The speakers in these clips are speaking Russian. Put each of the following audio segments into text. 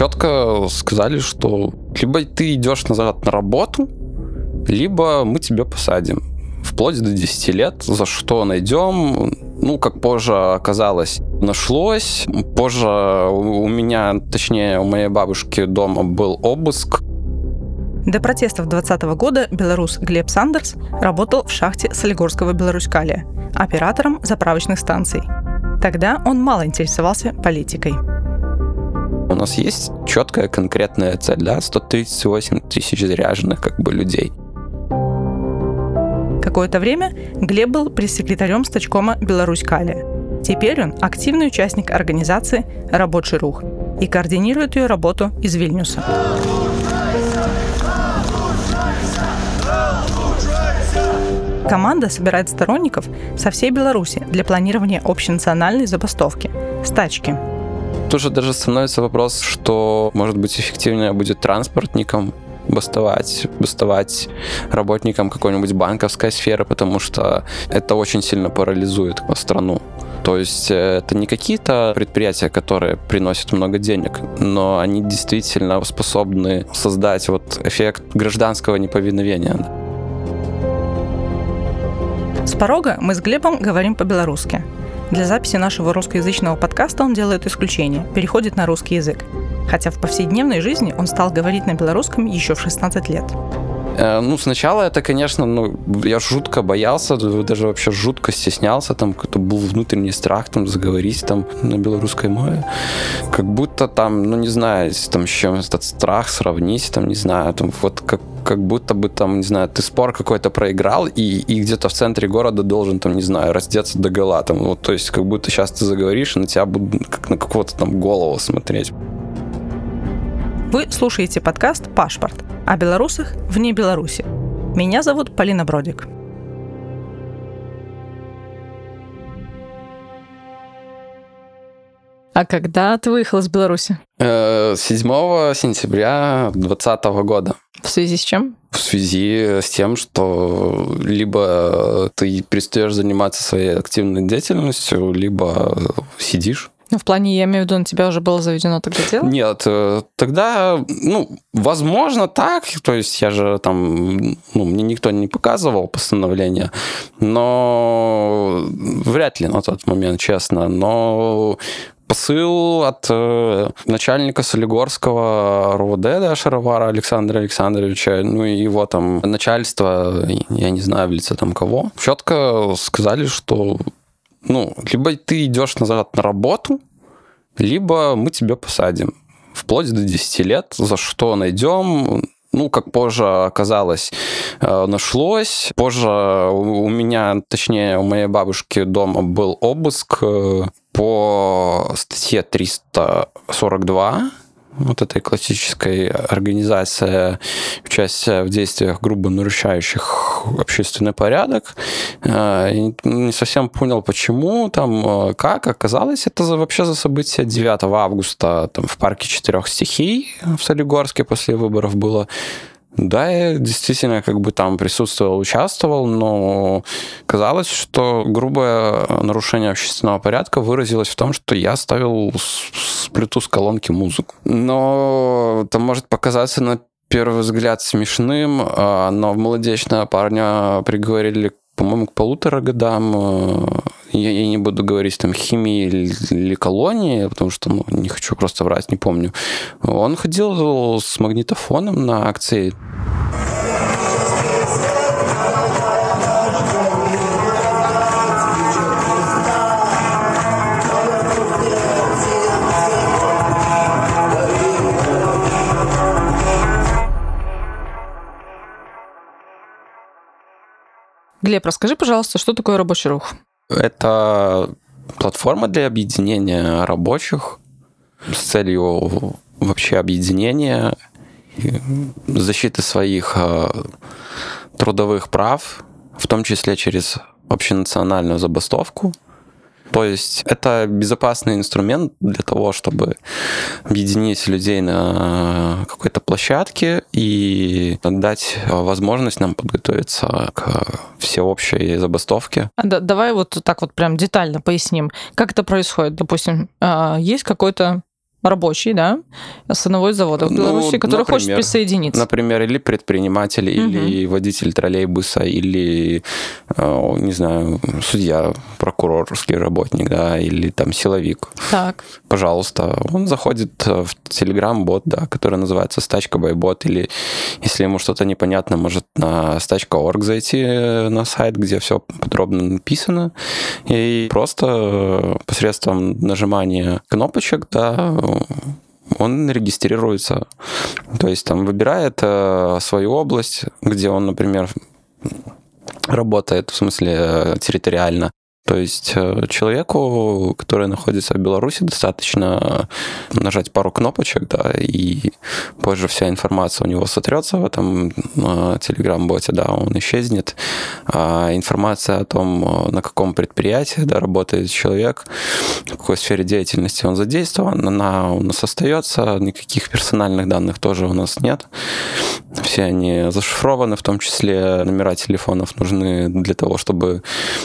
четко сказали, что либо ты идешь назад на работу, либо мы тебя посадим. Вплоть до 10 лет, за что найдем, ну, как позже оказалось, нашлось. Позже у меня, точнее, у моей бабушки дома был обыск. До протестов 2020 года белорус Глеб Сандерс работал в шахте Солигорского Беларускалия, оператором заправочных станций. Тогда он мало интересовался политикой. У нас есть четкая конкретная цель, да, 138 тысяч заряженных как бы людей. Какое-то время Глеб был пресс-секретарем стачкома «Беларусь Калия». Теперь он активный участник организации «Рабочий рух» и координирует ее работу из Вильнюса. Команда собирает сторонников со всей Беларуси для планирования общенациональной забастовки – стачки. Тоже даже становится вопрос, что, может быть, эффективнее будет транспортникам бастовать, бастовать работникам какой-нибудь банковской сферы, потому что это очень сильно парализует страну. То есть э, это не какие-то предприятия, которые приносят много денег, но они действительно способны создать вот эффект гражданского неповиновения. С порога мы с Глебом говорим по-белорусски. Для записи нашего русскоязычного подкаста он делает исключение, переходит на русский язык хотя в повседневной жизни он стал говорить на белорусском еще в 16 лет. Э, ну, сначала это, конечно, ну, я жутко боялся, даже вообще жутко стеснялся, там какой-то был внутренний страх там заговорить там на белорусской мове. Как будто там, ну, не знаю, там с чем этот страх сравнить, там, не знаю, там вот как как будто бы там, не знаю, ты спор какой-то проиграл, и, и где-то в центре города должен, там, не знаю, раздеться до гола. Там, вот, то есть, как будто сейчас ты заговоришь, и на тебя будут как на какого-то там голову смотреть. Вы слушаете подкаст «Пашпорт» о белорусах вне Беларуси. Меня зовут Полина Бродик. А когда ты выехал из Беларуси? 7 э, сентября 2020 года. В связи с чем? В связи с тем, что либо ты перестаешь заниматься своей активной деятельностью, либо сидишь ну, в плане, я имею в виду, на тебя уже было заведено тогда дело? Нет, э, тогда, ну, возможно, так. То есть я же там, ну, мне никто не показывал постановление, но вряд ли на тот момент, честно. Но посыл от э, начальника Солигорского РУВД да, Шаровара Александра Александровича, ну и его там начальство, я не знаю в лице там кого, четко сказали, что ну, либо ты идешь назад на работу, либо мы тебя посадим. Вплоть до 10 лет, за что найдем, ну, как позже оказалось, э, нашлось. Позже у меня, точнее, у моей бабушки дома был обыск э, по статье 342 вот этой классической организации участия в действиях грубо нарушающих общественный порядок. Э, не совсем понял, почему, там, э, как. Оказалось, это вообще за событие 9 августа там, в парке четырех стихий в Солигорске после выборов было. Да, я действительно как бы там присутствовал, участвовал, но казалось, что грубое нарушение общественного порядка выразилось в том, что я ставил с Bluetooth колонки музыку. Но это может показаться на первый взгляд смешным, а, но молодечного парня приговорили по-моему, к полутора годам. Э, я, я не буду говорить там химии или, или колонии, потому что ну, не хочу просто врать, не помню. Он ходил с магнитофоном на акции. Глеб, расскажи, пожалуйста, что такое рабочий рух? Это платформа для объединения рабочих с целью вообще объединения, защиты своих э, трудовых прав, в том числе через общенациональную забастовку – то есть это безопасный инструмент для того, чтобы объединить людей на какой-то площадке и дать возможность нам подготовиться к всеобщей забастовке. А, да, давай вот так вот прям детально поясним, как это происходит. Допустим, а, есть какой-то рабочий, да, с одного из заводов в ну, Беларуси, который например, хочет присоединиться. Например, или предприниматель, угу. или водитель троллейбуса, или, э, не знаю, судья, прокурорский работник, да, или там силовик. Так. Пожалуйста, он заходит в Telegram-бот, да, который называется стачка байбот, или если ему что-то непонятно, может на стачка.орг зайти на сайт, где все подробно написано, и просто посредством нажимания кнопочек, да, он регистрируется. То есть там выбирает э, свою область, где он, например, работает, в смысле э, территориально, то есть э, человеку, который находится в Беларуси, достаточно нажать пару кнопочек, да, и позже вся информация у него сотрется в этом телеграм-боте, да, он исчезнет. А информация о том, э, на каком предприятии да, работает человек, в какой сфере деятельности он задействован, она у нас остается, никаких персональных данных тоже у нас нет. Все они зашифрованы, в том числе номера телефонов нужны для того, чтобы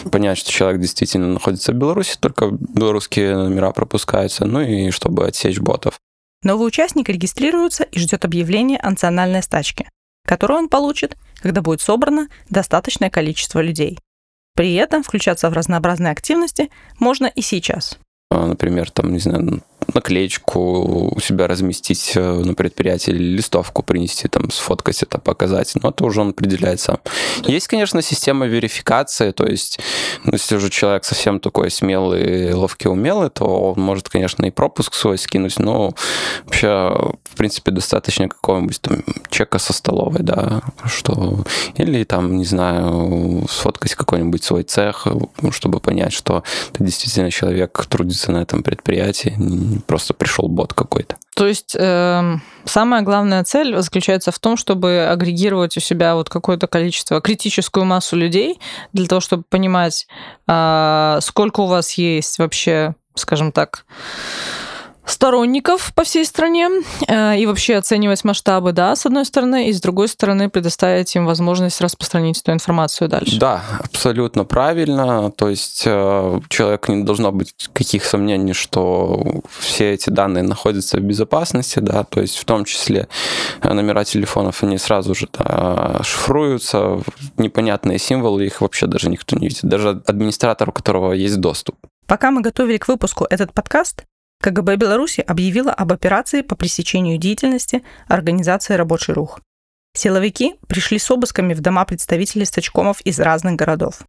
понять, что человек действительно находится в Беларуси, только белорусские номера пропускаются, ну и чтобы отсечь ботов. Новый участник регистрируется и ждет объявления о национальной стачке, которую он получит, когда будет собрано достаточное количество людей. При этом включаться в разнообразные активности можно и сейчас. А, например, там, не знаю, наклеечку у себя разместить э, на предприятии листовку принести, там, сфоткать это, показать. Но это уже он определяет. Есть, конечно, система верификации, то есть, ну, если уже человек совсем такой смелый, ловкий, умелый, то он может, конечно, и пропуск свой скинуть, но вообще, в принципе, достаточно какого-нибудь там чека со столовой, да, что... Или там, не знаю, сфоткать какой-нибудь свой цех, чтобы понять, что ты действительно человек трудится на этом предприятии, просто пришел бот какой-то. То есть э, самая главная цель заключается в том, чтобы агрегировать у себя вот какое-то количество, критическую массу людей для того, чтобы понимать, э, сколько у вас есть вообще, скажем так, сторонников по всей стране э, и вообще оценивать масштабы, да, с одной стороны, и с другой стороны предоставить им возможность распространить эту информацию дальше. Да, абсолютно правильно. То есть э, человек не должно быть каких сомнений, что все эти данные находятся в безопасности, да, то есть в том числе э, номера телефонов, они сразу же да, шифруются, непонятные символы, их вообще даже никто не видит, даже администратор, у которого есть доступ. Пока мы готовили к выпуску этот подкаст, КГБ Беларуси объявила об операции по пресечению деятельности организации «Рабочий рух». Силовики пришли с обысками в дома представителей стачкомов из разных городов.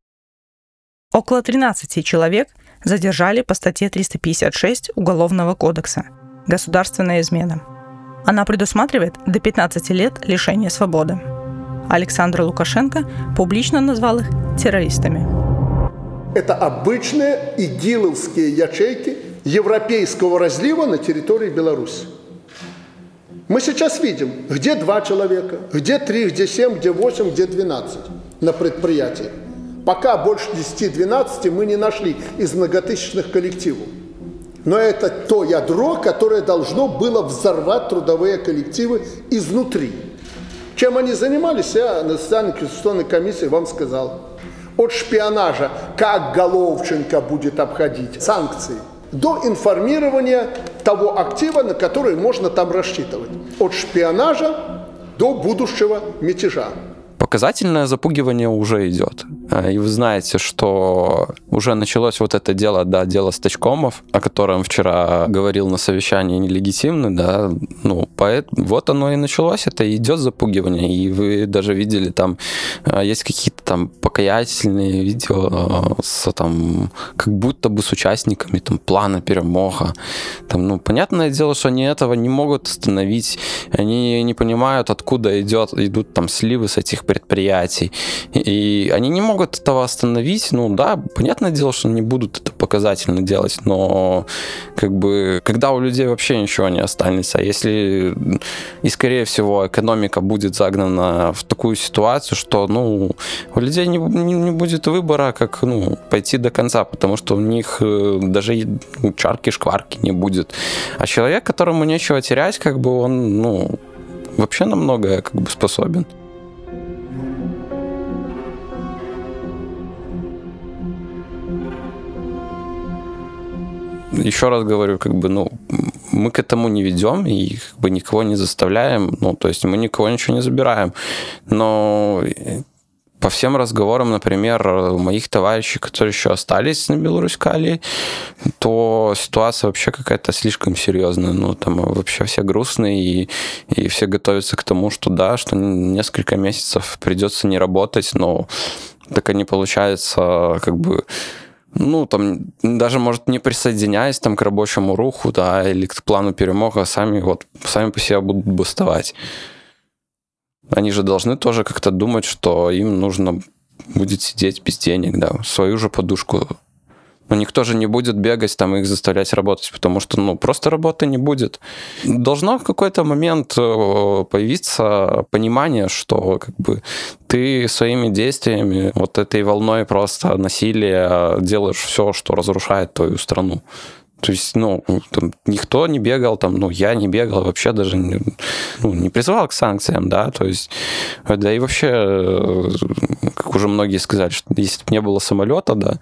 Около 13 человек задержали по статье 356 Уголовного кодекса «Государственная измена». Она предусматривает до 15 лет лишения свободы. Александр Лукашенко публично назвал их террористами. Это обычные игиловские ячейки – европейского разлива на территории Беларуси. Мы сейчас видим, где два человека, где три, где семь, где восемь, где двенадцать на предприятии. Пока больше 10-12 мы не нашли из многотысячных коллективов. Но это то ядро, которое должно было взорвать трудовые коллективы изнутри. Чем они занимались, я на социальной конституционной комиссии вам сказал. От шпионажа, как Головченко будет обходить санкции – до информирования того актива, на который можно там рассчитывать. От шпионажа до будущего мятежа. Показательное запугивание уже идет. А, и вы знаете, что уже началось вот это дело, да, дело стачкомов, о котором вчера говорил на совещании нелегитимно, да, ну, поэтому вот оно и началось, это идет запугивание, и вы даже видели там, а, есть какие-то там покаятельные видео а, с там, как будто бы с участниками там плана перемога, там, ну, понятное дело, что они этого не могут остановить, они не понимают, откуда идет, идут там сливы с этих предприятий. И они не могут этого остановить. Ну да, понятное дело, что они будут это показательно делать, но как бы когда у людей вообще ничего не останется, если и скорее всего экономика будет загнана в такую ситуацию, что ну у людей не, не, не будет выбора, как ну пойти до конца, потому что у них э, даже ну, чарки-шкварки не будет. А человек, которому нечего терять, как бы он, ну, вообще на многое как бы способен. Еще раз говорю, как бы, ну, мы к этому не ведем и как бы никого не заставляем, ну, то есть мы никого ничего не забираем. Но по всем разговорам, например, у моих товарищей, которые еще остались на Беларусь-Кали, то ситуация вообще какая-то слишком серьезная. Ну, там вообще все грустные, и, и все готовятся к тому, что да, что несколько месяцев придется не работать, но так и не получается как бы ну, там, даже, может, не присоединяясь там к рабочему руху, да, или к плану перемога, сами вот, сами по себе будут бастовать. Они же должны тоже как-то думать, что им нужно будет сидеть без денег, да, свою же подушку. Но никто же не будет бегать там и их заставлять работать, потому что, ну, просто работы не будет. Должно в какой-то момент э, появиться понимание, что как бы ты своими действиями, вот этой волной просто насилия делаешь все, что разрушает твою страну. То есть, ну, там, никто не бегал, там, ну, я не бегал, вообще даже не, ну, не призывал к санкциям, да, то есть, да и вообще, э, как уже многие сказали, что если бы не было самолета, да,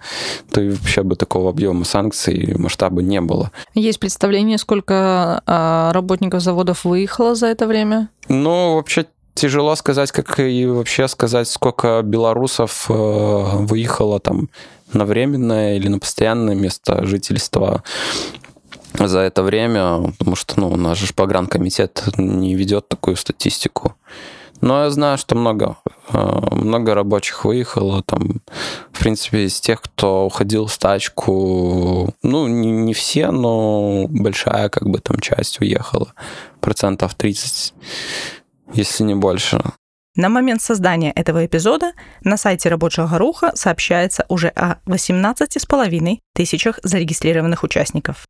то и вообще бы такого объема санкций масштаба не было. Есть представление, сколько а, работников заводов выехало за это время? Ну, вообще тяжело сказать, как и вообще сказать, сколько белорусов э, выехало там на временное или на постоянное место жительства за это время, потому что ну, наш погранкомитет не ведет такую статистику. Но я знаю, что много, э, много рабочих выехало. Там, в принципе, из тех, кто уходил в стачку, ну, не, не все, но большая как бы там часть уехала. Процентов 30, если не больше. На момент создания этого эпизода на сайте Рабочего руха сообщается уже о 18,5 тысячах зарегистрированных участников.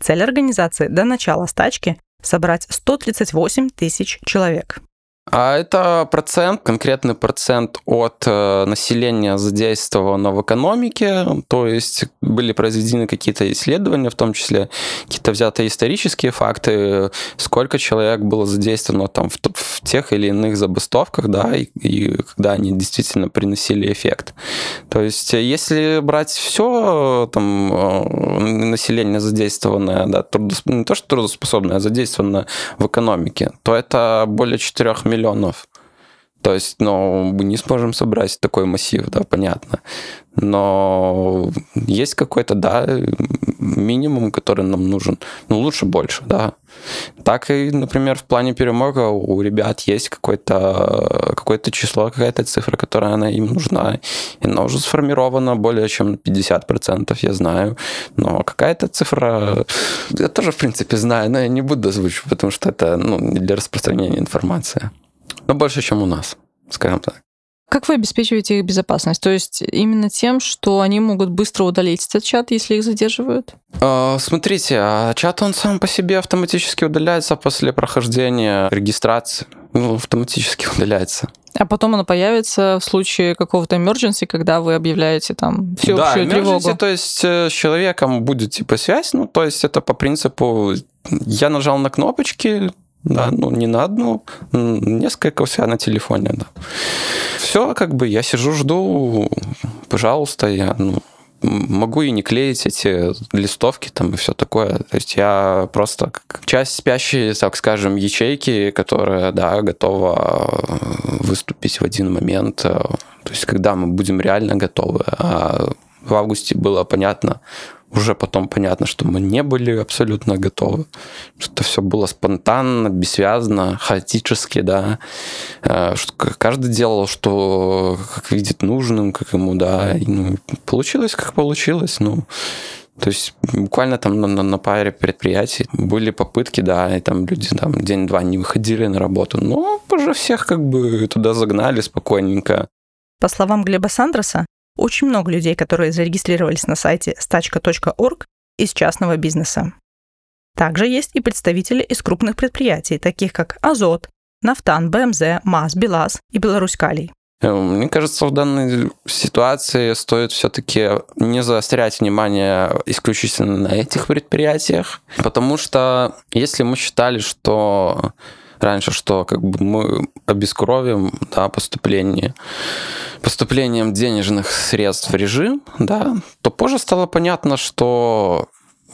Цель организации до начала стачки – собрать 138 тысяч человек. А это процент, конкретный процент от э, населения задействованного в экономике, то есть были произведены какие-то исследования, в том числе какие-то взятые исторические факты, сколько человек было задействовано там в, в тех или иных забастовках, да, и, и когда они действительно приносили эффект. То есть если брать все там э, население задействованное, да, трудосп... не то что трудоспособное, а задействованное в экономике, то это более 4 миллионов миллионов. То есть, ну, мы не сможем собрать такой массив, да, понятно. Но есть какой-то, да, минимум, который нам нужен. Ну, лучше больше, да. Так и, например, в плане перемога у ребят есть какое-то какое число, какая-то цифра, которая она им нужна. И она уже сформирована более чем на 50%, я знаю. Но какая-то цифра, я тоже, в принципе, знаю, но я не буду озвучивать, потому что это ну, для распространения информации. Но больше, чем у нас, скажем так. Как вы обеспечиваете их безопасность? То есть именно тем, что они могут быстро удалить этот чат, если их задерживают? А, смотрите, а чат он сам по себе автоматически удаляется после прохождения регистрации. Ну, автоматически удаляется. А потом оно появится в случае какого-то emergency, когда вы объявляете там всеобщую да, тревогу. то есть э, с человеком будет типа связь, ну, то есть это по принципу я нажал на кнопочки, да, ну не на одну, несколько у себя на телефоне, да. Все, как бы я сижу, жду, пожалуйста, я, ну, могу и не клеить эти листовки там и все такое. То есть я просто часть спящей, так скажем, ячейки, которая, да, готова выступить в один момент. То есть когда мы будем реально готовы. А в августе было понятно, уже потом понятно, что мы не были абсолютно готовы, что все было спонтанно, бессвязно, хаотически, да, э, что каждый делал, что как видит нужным, как ему, да, и, ну, получилось, как получилось, ну, то есть буквально там на, на, на паре предприятий были попытки, да, и там люди там день-два не выходили на работу, но уже всех как бы туда загнали спокойненько. По словам Глеба Сандроса, очень много людей, которые зарегистрировались на сайте stachka.org из частного бизнеса. Также есть и представители из крупных предприятий, таких как Азот, Нафтан, БМЗ, МАЗ, БелАЗ и Беларусь-Калий. Э, мне кажется, в данной ситуации стоит все-таки не заострять внимание исключительно на этих предприятиях, потому что если мы считали, что раньше, что как бы мы обескровим да, поступление, поступлением денежных средств в режим, да, то позже стало понятно, что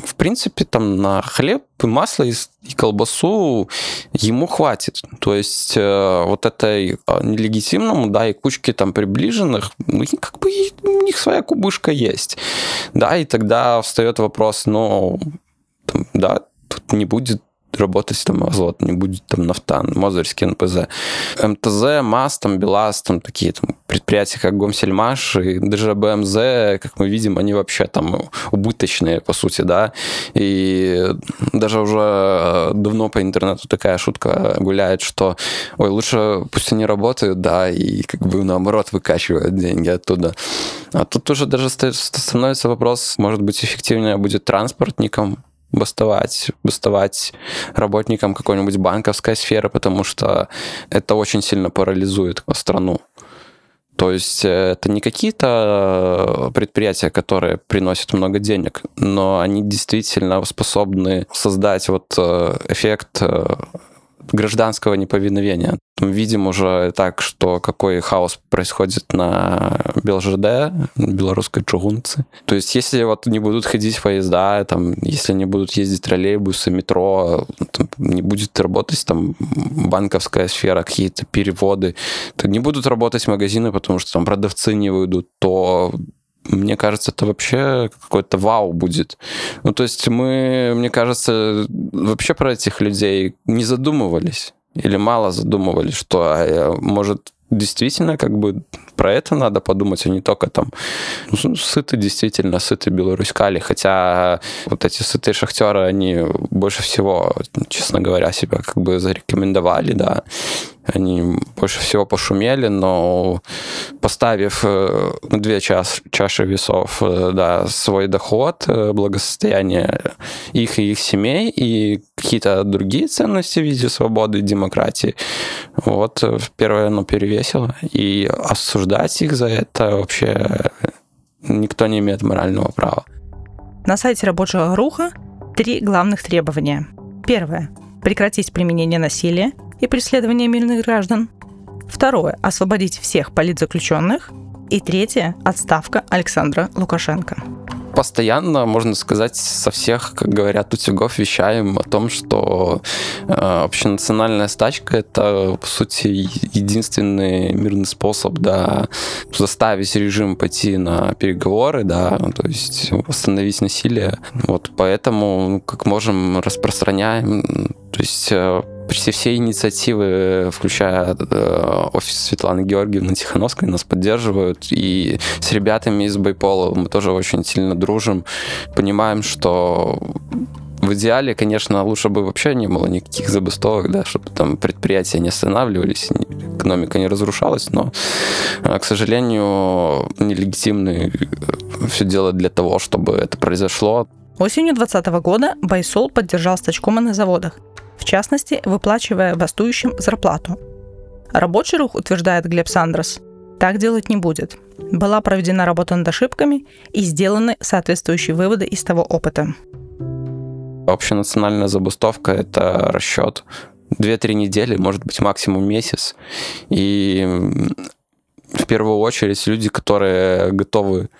в принципе, там на хлеб и масло и, колбасу ему хватит. То есть э, вот этой а, нелегитимному, да, и кучке там приближенных, ну, как бы у них своя кубышка есть. Да, и тогда встает вопрос, ну, там, да, тут не будет работать там азот, не будет там нафтан, Мозырский НПЗ. МТЗ, МАЗ, там, БелАЗ, там такие там, предприятия, как Гомсельмаш и даже БМЗ, как мы видим, они вообще там убыточные, по сути, да, и даже уже давно по интернету такая шутка гуляет, что, ой, лучше пусть они работают, да, и как бы наоборот выкачивают деньги оттуда. А тут уже даже становится вопрос, может быть, эффективнее будет транспортникам, бастовать, бастовать работникам какой-нибудь банковской сферы, потому что это очень сильно парализует страну. То есть э, это не какие-то предприятия, которые приносят много денег, но они действительно способны создать вот э, эффект э, гражданского неповиновения. Видим уже так, что какой хаос происходит на БелЖД, белорусской чугунцы. То есть если вот не будут ходить поезда, там, если не будут ездить троллейбусы, метро, там, не будет работать там банковская сфера, какие-то переводы, то не будут работать магазины, потому что там продавцы не выйдут, то мне кажется, это вообще какой-то вау будет. Ну, то есть мы, мне кажется, вообще про этих людей не задумывались или мало задумывались, что, а, может, действительно как бы про это надо подумать, а не только там ну, сыты действительно, сыты белорускали, хотя вот эти сытые шахтеры, они больше всего, честно говоря, себя как бы зарекомендовали, да, они больше всего пошумели, но поставив э, на две чаш, чаши весов э, да, свой доход, э, благосостояние их и их семей и какие-то другие ценности в виде свободы демократии, вот первое оно перевесило. И осуждать их за это вообще никто не имеет морального права. На сайте рабочего руха три главных требования. Первое. Прекратить применение насилия – и преследования мирных граждан. Второе – освободить всех политзаключенных. И третье – отставка Александра Лукашенко постоянно, можно сказать, со всех, как говорят, утюгов вещаем о том, что э, общенациональная стачка это, по сути, единственный мирный способ да, заставить режим пойти на переговоры, да, то есть остановить насилие. Вот поэтому, ну, как можем, распространяем. То есть э, почти все инициативы, включая э, офис Светланы Георгиевны Тихановской, нас поддерживают. И с ребятами из Байпола мы тоже очень сильно дружим. Понимаем, что в идеале, конечно, лучше бы вообще не было никаких забастовок, да, чтобы там предприятия не останавливались, экономика не разрушалась, но, э, к сожалению, нелегитимны э, все делать для того, чтобы это произошло. Осенью 2020 года Байсол поддержал стачкома на заводах частности, выплачивая бастующим зарплату. Рабочий рух, утверждает Глеб Сандрос, так делать не будет. Была проведена работа над ошибками и сделаны соответствующие выводы из того опыта. Общенациональная забастовка – это расчет 2-3 недели, может быть, максимум месяц. И в первую очередь люди, которые готовы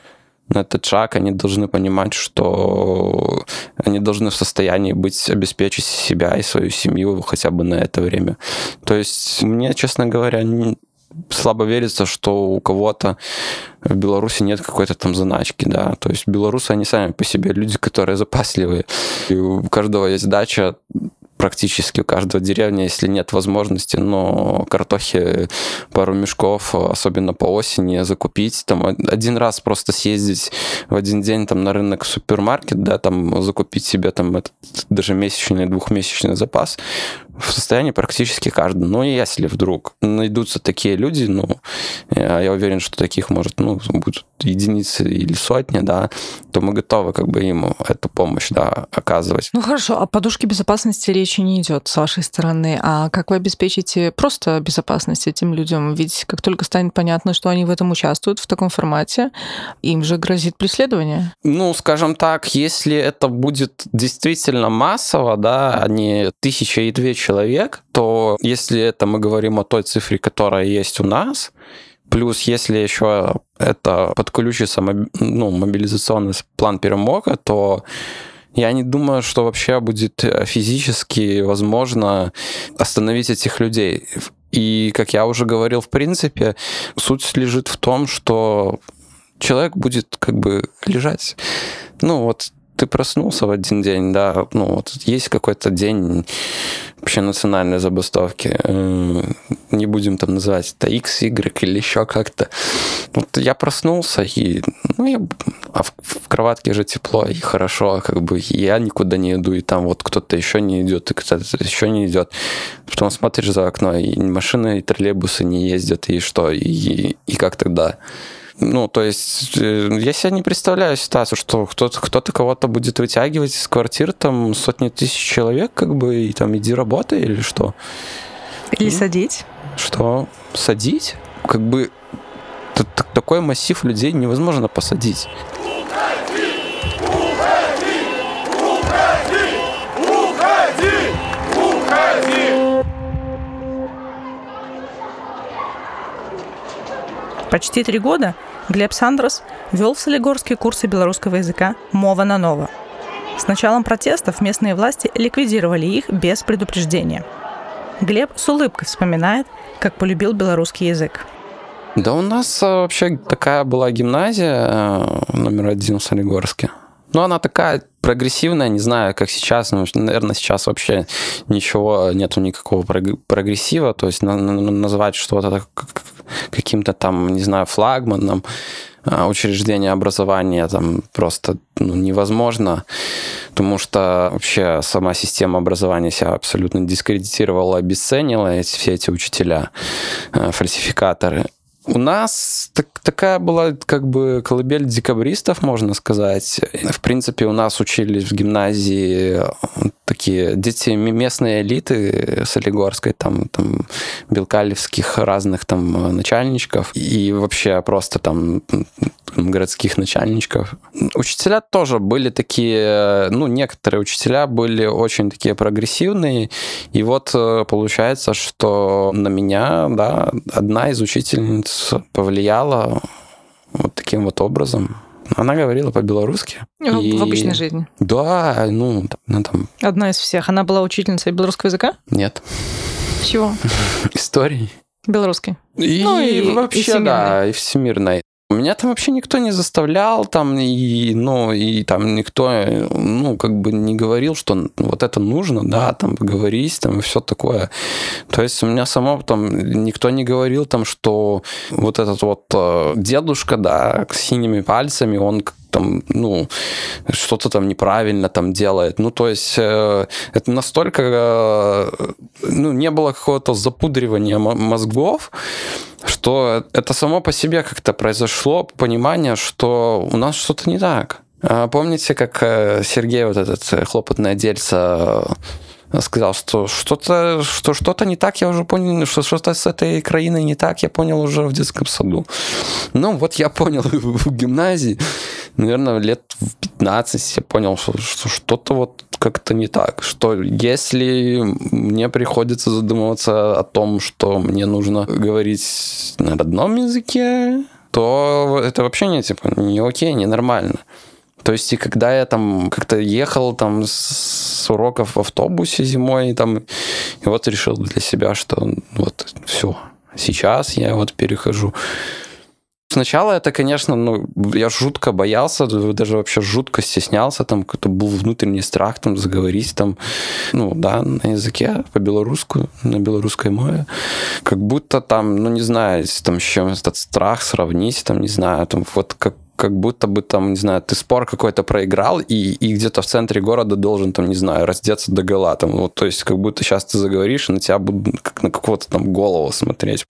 на этот шаг, они должны понимать, что они должны в состоянии быть, обеспечить себя и свою семью хотя бы на это время. То есть мне, честно говоря, слабо верится, что у кого-то в Беларуси нет какой-то там заначки, да. То есть белорусы, они сами по себе люди, которые запасливые. И у каждого есть дача, практически у каждого деревни, если нет возможности, но картохи пару мешков, особенно по осени, закупить, там один раз просто съездить в один день там на рынок в супермаркет, да, там закупить себе там этот даже месячный, двухмесячный запас, в состоянии практически каждый. Но если вдруг найдутся такие люди, ну, я уверен, что таких может, ну, будут единицы или сотни, да, то мы готовы как бы ему эту помощь, да, оказывать. Ну хорошо, о подушке безопасности речи не идет с вашей стороны. А как вы обеспечите просто безопасность этим людям? Ведь как только станет понятно, что они в этом участвуют в таком формате, им же грозит преследование. Ну, скажем так, если это будет действительно массово, да, а не тысяча и две человек, то если это мы говорим о той цифре, которая есть у нас, плюс если еще это подключится ну, мобилизационный план перемога, то Я не думаю, что вообще будет э, физически возможно остановить этих людей. И, как я уже говорил, в принципе, суть лежит в том, что человек будет как бы лежать. Ну, вот ты проснулся в один день, да, ну вот есть какой-то день вообще национальной забастовки, э, не будем там называть это X, Y или еще как-то. Вот я проснулся, и ну, я, а в, в кроватке же тепло и хорошо, как бы я никуда не иду, и там вот кто-то еще не идет, и кто-то еще не идет. Потом смотришь за окно, и машины, и троллейбусы не ездят, и что, и, и как тогда? Ну, то есть э, я себе не представляю ситуацию, что кто-то кто кого-то будет вытягивать из квартир, там сотни тысяч человек, как бы, и там иди работай или что? Или ну, садить? Что? Садить? Как бы такой массив людей невозможно посадить. Почти три года Глеб Сандрос вел в Солигорске курсы белорусского языка «Мова на ново». С началом протестов местные власти ликвидировали их без предупреждения. Глеб с улыбкой вспоминает, как полюбил белорусский язык. Да у нас а, вообще такая была гимназия э, номер один в Солигорске. Ну, она такая прогрессивная, не знаю, как сейчас, но, наверное, сейчас вообще ничего, нету никакого прогрессива, то есть назвать что-то каким-то там, не знаю, флагманом а, учреждения образования там просто ну, невозможно, потому что вообще сама система образования себя абсолютно дискредитировала, обесценила эти, все эти учителя, а, фальсификаторы. У нас так, такая была как бы колыбель декабристов, можно сказать. В принципе, у нас учились в гимназии такие дети местной элиты Солигорской, там, там белкалевских разных там начальничков и вообще просто там городских начальничков. Учителя тоже были такие, ну, некоторые учителя были очень такие прогрессивные, и вот э, получается, что на меня, да, одна из учительниц повлияла вот таким вот образом. Она говорила по-белорусски. Ну, и... В обычной жизни? Да, ну, она там... Одна из всех. Она была учительницей белорусского языка? Нет. Чего? Истории. Белорусский. И, ну, и вообще, и да, и всемирной. Меня там вообще никто не заставлял, там, и, ну, и там никто, ну, как бы не говорил, что вот это нужно, да, там, поговорить, там, и все такое. То есть у меня само там никто не говорил, там, что вот этот вот э, дедушка, да, с синими пальцами, он там, ну, что-то там неправильно там делает. Ну, то есть э, это настолько, э, ну, не было какого-то запудривания мозгов, что это само по себе как-то произошло понимание, что у нас что-то не так. А помните, как э, Сергей, вот этот э, хлопотное дельце, сказал, что что-то что что-то не так, я уже понял, что что-то с этой краиной не так, я понял уже в детском саду. Ну, вот я понял в гимназии, наверное, лет в 15 я понял, что, что что-то вот как-то не так, что если мне приходится задумываться о том, что мне нужно говорить на родном языке, то это вообще не типа не окей, не нормально. То есть, и когда я там как-то ехал там с уроков в автобусе зимой, там, и вот решил для себя, что вот все, сейчас я вот перехожу Сначала это, конечно, ну, я жутко боялся, даже вообще жутко стеснялся, там какой-то был внутренний страх там заговорить там, ну, да, на языке по-белорусски, на белорусской мове. Как будто там, ну, не знаю, там с чем этот страх сравнить, там, не знаю, там вот как как будто бы там, не знаю, ты спор какой-то проиграл, и, и где-то в центре города должен, там, не знаю, раздеться до гола. Там, вот, то есть как будто сейчас ты заговоришь, и на тебя будут как на какого-то там голову смотреть.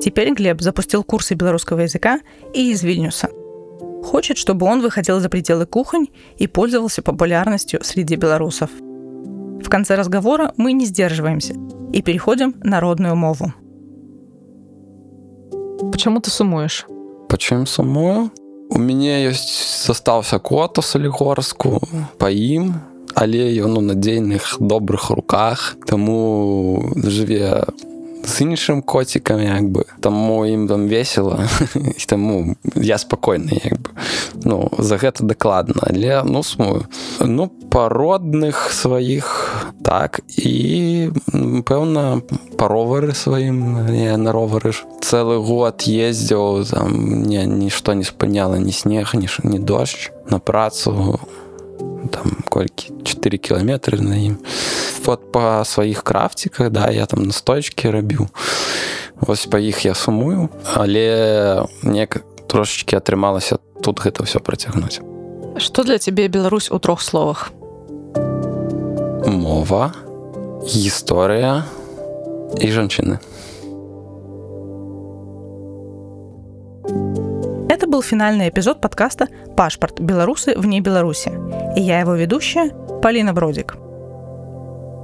Теперь Глеб запустил курсы белорусского языка и из Вильнюса. Хочет, чтобы он выходил за пределы кухонь и пользовался популярностью среди белорусов. В конце разговора мы не сдерживаемся и переходим на родную мову. Почему ты сумуешь? пачуем сумую у мяне ёсць застаўся коту салігорску паім але ён у надзейных добрых руках. Таму жыве з іншим коцікам, якби. Тому їм там весело, і тому я спокійний, якби. Ну, за гэта дакладна. Але ну смую. Ну, пародных сваіх так і пэўна па ровары сваім я на ровары ж цэлы год ездзіў там не нішто не спыняла ні снег ні ні дождж на працу там колькі 4 кіламетры на ім вот па сваіх крафціках да я там настойчкі рабіў вось па іх я сумую але не трошечки атрымалася тут гэта ўсё працягнуць что для цябе Беларусь у трох словах мова гісторыя і жанчыны Это был финальный эпизод подкаста «Пашпорт. Белорусы вне Беларуси». И я его ведущая Полина Бродик.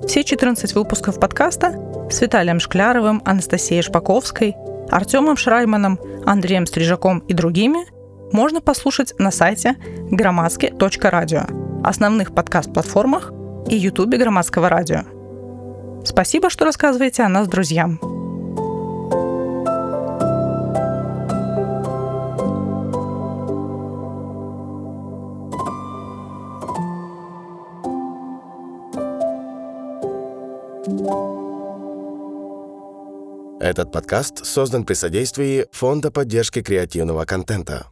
Все 14 выпусков подкаста с Виталием Шкляровым, Анастасией Шпаковской, Артемом Шрайманом, Андреем Стрижаком и другими можно послушать на сайте громадски.радио, основных подкаст-платформах и ютубе Громадского радио. Спасибо, что рассказываете о нас друзьям. Этот подкаст создан при содействии Фонда поддержки креативного контента.